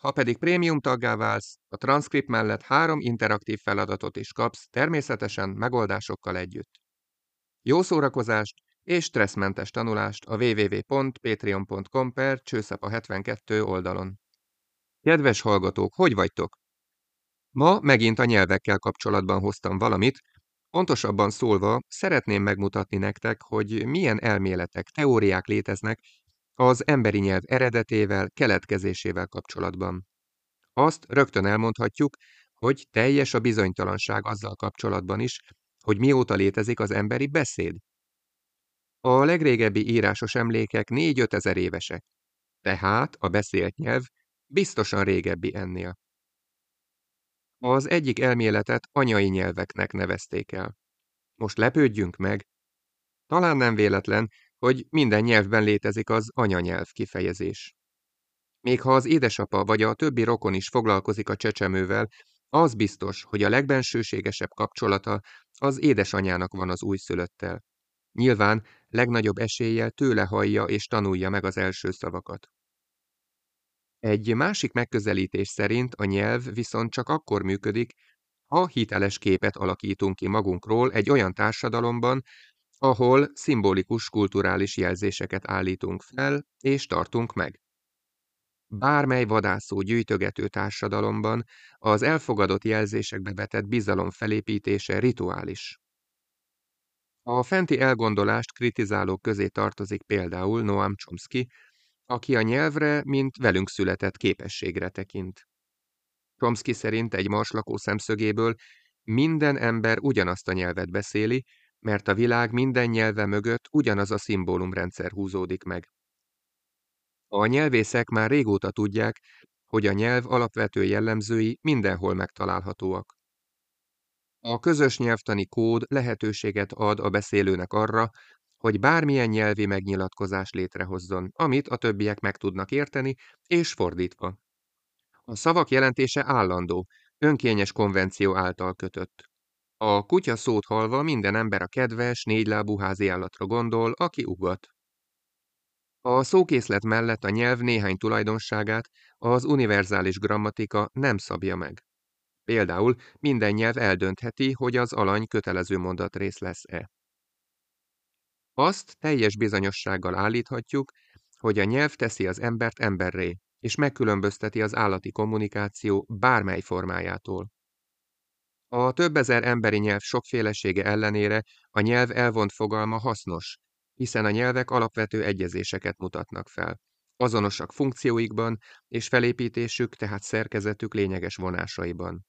Ha pedig prémium taggá válsz, a transzkript mellett három interaktív feladatot is kapsz, természetesen megoldásokkal együtt. Jó szórakozást és stresszmentes tanulást a www.patreon.com per csőszapa 72 oldalon. Kedves hallgatók, hogy vagytok? Ma megint a nyelvekkel kapcsolatban hoztam valamit, pontosabban szólva szeretném megmutatni nektek, hogy milyen elméletek, teóriák léteznek az emberi nyelv eredetével, keletkezésével kapcsolatban. Azt rögtön elmondhatjuk, hogy teljes a bizonytalanság azzal kapcsolatban is, hogy mióta létezik az emberi beszéd. A legrégebbi írásos emlékek 4-5 ezer évesek, tehát a beszélt nyelv biztosan régebbi ennél. Az egyik elméletet anyai nyelveknek nevezték el. Most lepődjünk meg. Talán nem véletlen, hogy minden nyelvben létezik az anyanyelv kifejezés. Még ha az édesapa vagy a többi rokon is foglalkozik a csecsemővel, az biztos, hogy a legbensőségesebb kapcsolata az édesanyának van az újszülöttel. Nyilván legnagyobb eséllyel tőle hallja és tanulja meg az első szavakat. Egy másik megközelítés szerint a nyelv viszont csak akkor működik, ha hiteles képet alakítunk ki magunkról egy olyan társadalomban, ahol szimbolikus kulturális jelzéseket állítunk fel és tartunk meg. Bármely vadászó gyűjtögető társadalomban az elfogadott jelzésekbe vetett bizalom felépítése rituális. A fenti elgondolást kritizálók közé tartozik például Noam Chomsky, aki a nyelvre, mint velünk született képességre tekint. Chomsky szerint egy marslakó szemszögéből minden ember ugyanazt a nyelvet beszéli, mert a világ minden nyelve mögött ugyanaz a szimbólumrendszer húzódik meg. A nyelvészek már régóta tudják, hogy a nyelv alapvető jellemzői mindenhol megtalálhatóak. A közös nyelvtani kód lehetőséget ad a beszélőnek arra, hogy bármilyen nyelvi megnyilatkozás létrehozzon, amit a többiek meg tudnak érteni, és fordítva. A szavak jelentése állandó, önkényes konvenció által kötött. A kutya szót halva minden ember a kedves, négylábú állatra gondol, aki ugat. A szókészlet mellett a nyelv néhány tulajdonságát az univerzális grammatika nem szabja meg. Például minden nyelv eldöntheti, hogy az alany kötelező mondatrész lesz-e. Azt teljes bizonyossággal állíthatjuk, hogy a nyelv teszi az embert emberré, és megkülönbözteti az állati kommunikáció bármely formájától. A több ezer emberi nyelv sokfélesége ellenére a nyelv elvont fogalma hasznos, hiszen a nyelvek alapvető egyezéseket mutatnak fel. Azonosak funkcióikban és felépítésük, tehát szerkezetük lényeges vonásaiban.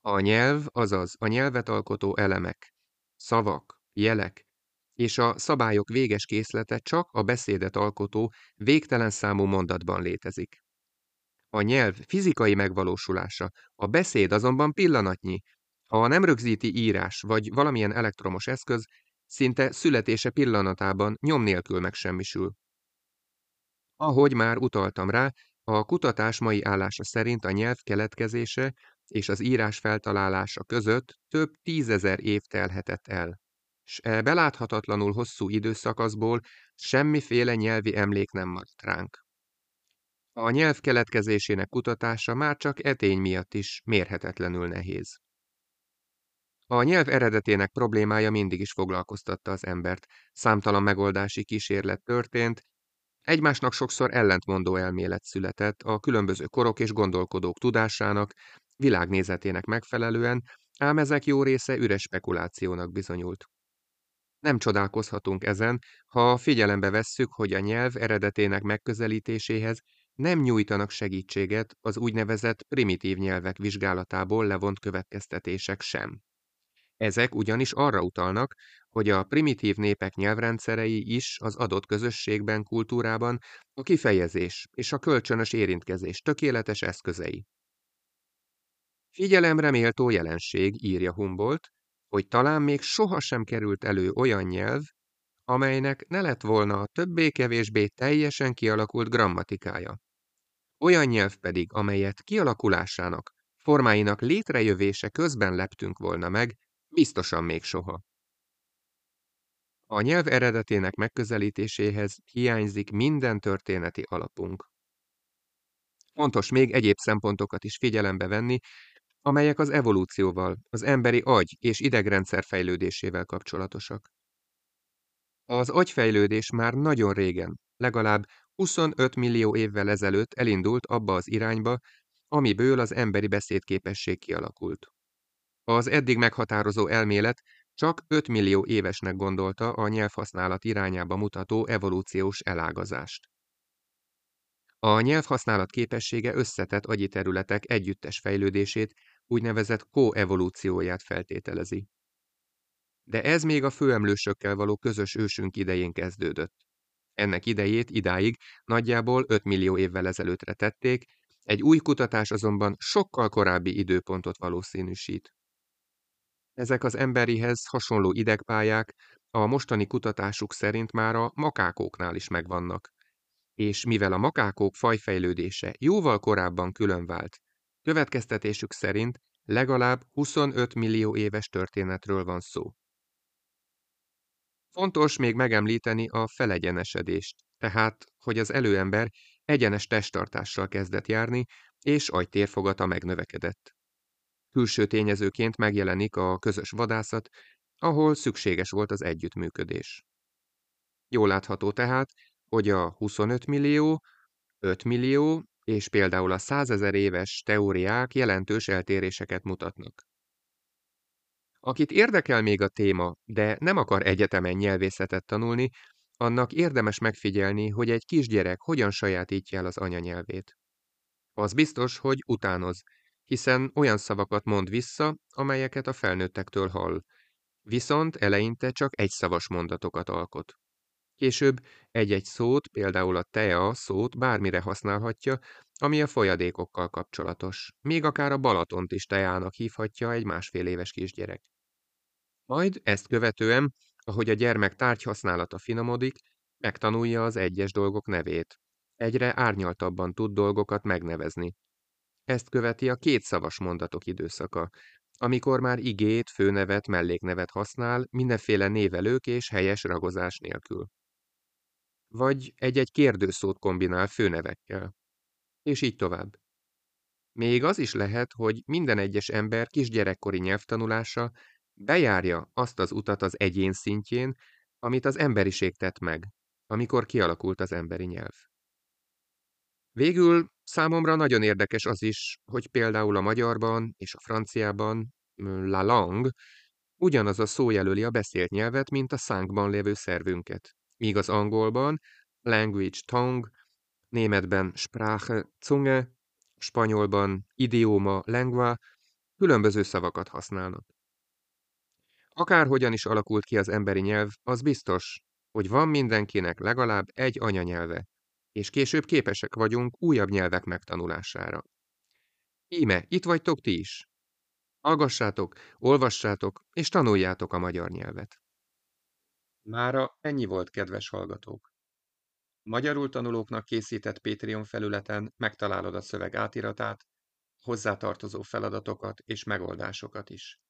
A nyelv, azaz a nyelvet alkotó elemek, szavak, jelek és a szabályok véges készlete csak a beszédet alkotó végtelen számú mondatban létezik. A nyelv fizikai megvalósulása, a beszéd azonban pillanatnyi, ha nem rögzíti írás vagy valamilyen elektromos eszköz, szinte születése pillanatában nyom nélkül megsemmisül. Ahogy már utaltam rá, a kutatás mai állása szerint a nyelv keletkezése és az írás feltalálása között több tízezer év telhetett el s e beláthatatlanul hosszú időszakaszból semmiféle nyelvi emlék nem maradt ránk. A nyelv keletkezésének kutatása már csak etény miatt is mérhetetlenül nehéz. A nyelv eredetének problémája mindig is foglalkoztatta az embert, számtalan megoldási kísérlet történt, egymásnak sokszor ellentmondó elmélet született a különböző korok és gondolkodók tudásának, világnézetének megfelelően, ám ezek jó része üres spekulációnak bizonyult. Nem csodálkozhatunk ezen, ha figyelembe vesszük, hogy a nyelv eredetének megközelítéséhez nem nyújtanak segítséget az úgynevezett primitív nyelvek vizsgálatából levont következtetések sem. Ezek ugyanis arra utalnak, hogy a primitív népek nyelvrendszerei is az adott közösségben, kultúrában a kifejezés és a kölcsönös érintkezés tökéletes eszközei. Figyelemre méltó jelenség, írja Humboldt, hogy talán még sohasem került elő olyan nyelv, amelynek ne lett volna a többé-kevésbé teljesen kialakult grammatikája. Olyan nyelv pedig, amelyet kialakulásának, formáinak létrejövése közben leptünk volna meg, biztosan még soha. A nyelv eredetének megközelítéséhez hiányzik minden történeti alapunk. Fontos még egyéb szempontokat is figyelembe venni, amelyek az evolúcióval, az emberi agy és idegrendszer fejlődésével kapcsolatosak. Az agyfejlődés már nagyon régen, legalább 25 millió évvel ezelőtt elindult abba az irányba, amiből az emberi beszédképesség kialakult. Az eddig meghatározó elmélet csak 5 millió évesnek gondolta a nyelvhasználat irányába mutató evolúciós elágazást. A nyelvhasználat képessége összetett agyi területek együttes fejlődését, úgynevezett koevolúcióját feltételezi. De ez még a főemlősökkel való közös ősünk idején kezdődött. Ennek idejét idáig nagyjából 5 millió évvel ezelőttre tették, egy új kutatás azonban sokkal korábbi időpontot valószínűsít. Ezek az emberihez hasonló idegpályák a mostani kutatásuk szerint már a makákóknál is megvannak. És mivel a makákók fajfejlődése jóval korábban különvált, következtetésük szerint legalább 25 millió éves történetről van szó. Fontos még megemlíteni a felegyenesedést, tehát, hogy az előember egyenes testtartással kezdett járni, és agytérfogata megnövekedett. Külső tényezőként megjelenik a közös vadászat, ahol szükséges volt az együttműködés. Jól látható tehát, hogy a 25 millió, 5 millió és például a 100 ezer éves teóriák jelentős eltéréseket mutatnak. Akit érdekel még a téma, de nem akar egyetemen nyelvészetet tanulni, annak érdemes megfigyelni, hogy egy kisgyerek hogyan sajátítja el az anyanyelvét. Az biztos, hogy utánoz, hiszen olyan szavakat mond vissza, amelyeket a felnőttektől hall, viszont eleinte csak egyszavas mondatokat alkot. Később egy-egy szót, például a tea szót bármire használhatja, ami a folyadékokkal kapcsolatos. Még akár a Balatont is teának hívhatja egy másfél éves kisgyerek. Majd ezt követően, ahogy a gyermek tárgyhasználata finomodik, megtanulja az egyes dolgok nevét. Egyre árnyaltabban tud dolgokat megnevezni. Ezt követi a kétszavas mondatok időszaka, amikor már igét, főnevet, melléknevet használ mindenféle névelők és helyes ragozás nélkül. Vagy egy-egy kérdőszót kombinál főnevekkel. És így tovább. Még az is lehet, hogy minden egyes ember kisgyerekkori nyelvtanulása bejárja azt az utat az egyén szintjén, amit az emberiség tett meg, amikor kialakult az emberi nyelv. Végül számomra nagyon érdekes az is, hogy például a magyarban és a franciában la langue ugyanaz a szó jelöli a beszélt nyelvet, mint a szánkban lévő szervünket, míg az angolban language tongue, németben Sprache Zunge, spanyolban idioma lengua különböző szavakat használnak. Akárhogyan is alakult ki az emberi nyelv, az biztos, hogy van mindenkinek legalább egy anyanyelve, és később képesek vagyunk újabb nyelvek megtanulására. Íme, itt vagytok ti is. Hallgassátok, olvassátok, és tanuljátok a magyar nyelvet. Mára ennyi volt, kedves hallgatók. Magyarul tanulóknak készített Patreon felületen megtalálod a szöveg átiratát, hozzátartozó feladatokat és megoldásokat is.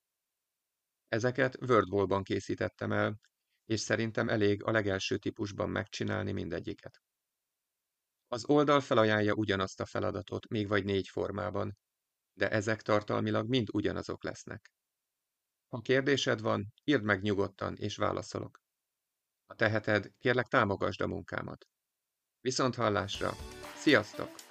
Ezeket WordWall-ban készítettem el, és szerintem elég a legelső típusban megcsinálni mindegyiket. Az oldal felajánlja ugyanazt a feladatot, még vagy négy formában, de ezek tartalmilag mind ugyanazok lesznek. Ha kérdésed van, írd meg nyugodtan, és válaszolok. Ha teheted, kérlek támogasd a munkámat. Viszont hallásra! Sziasztok!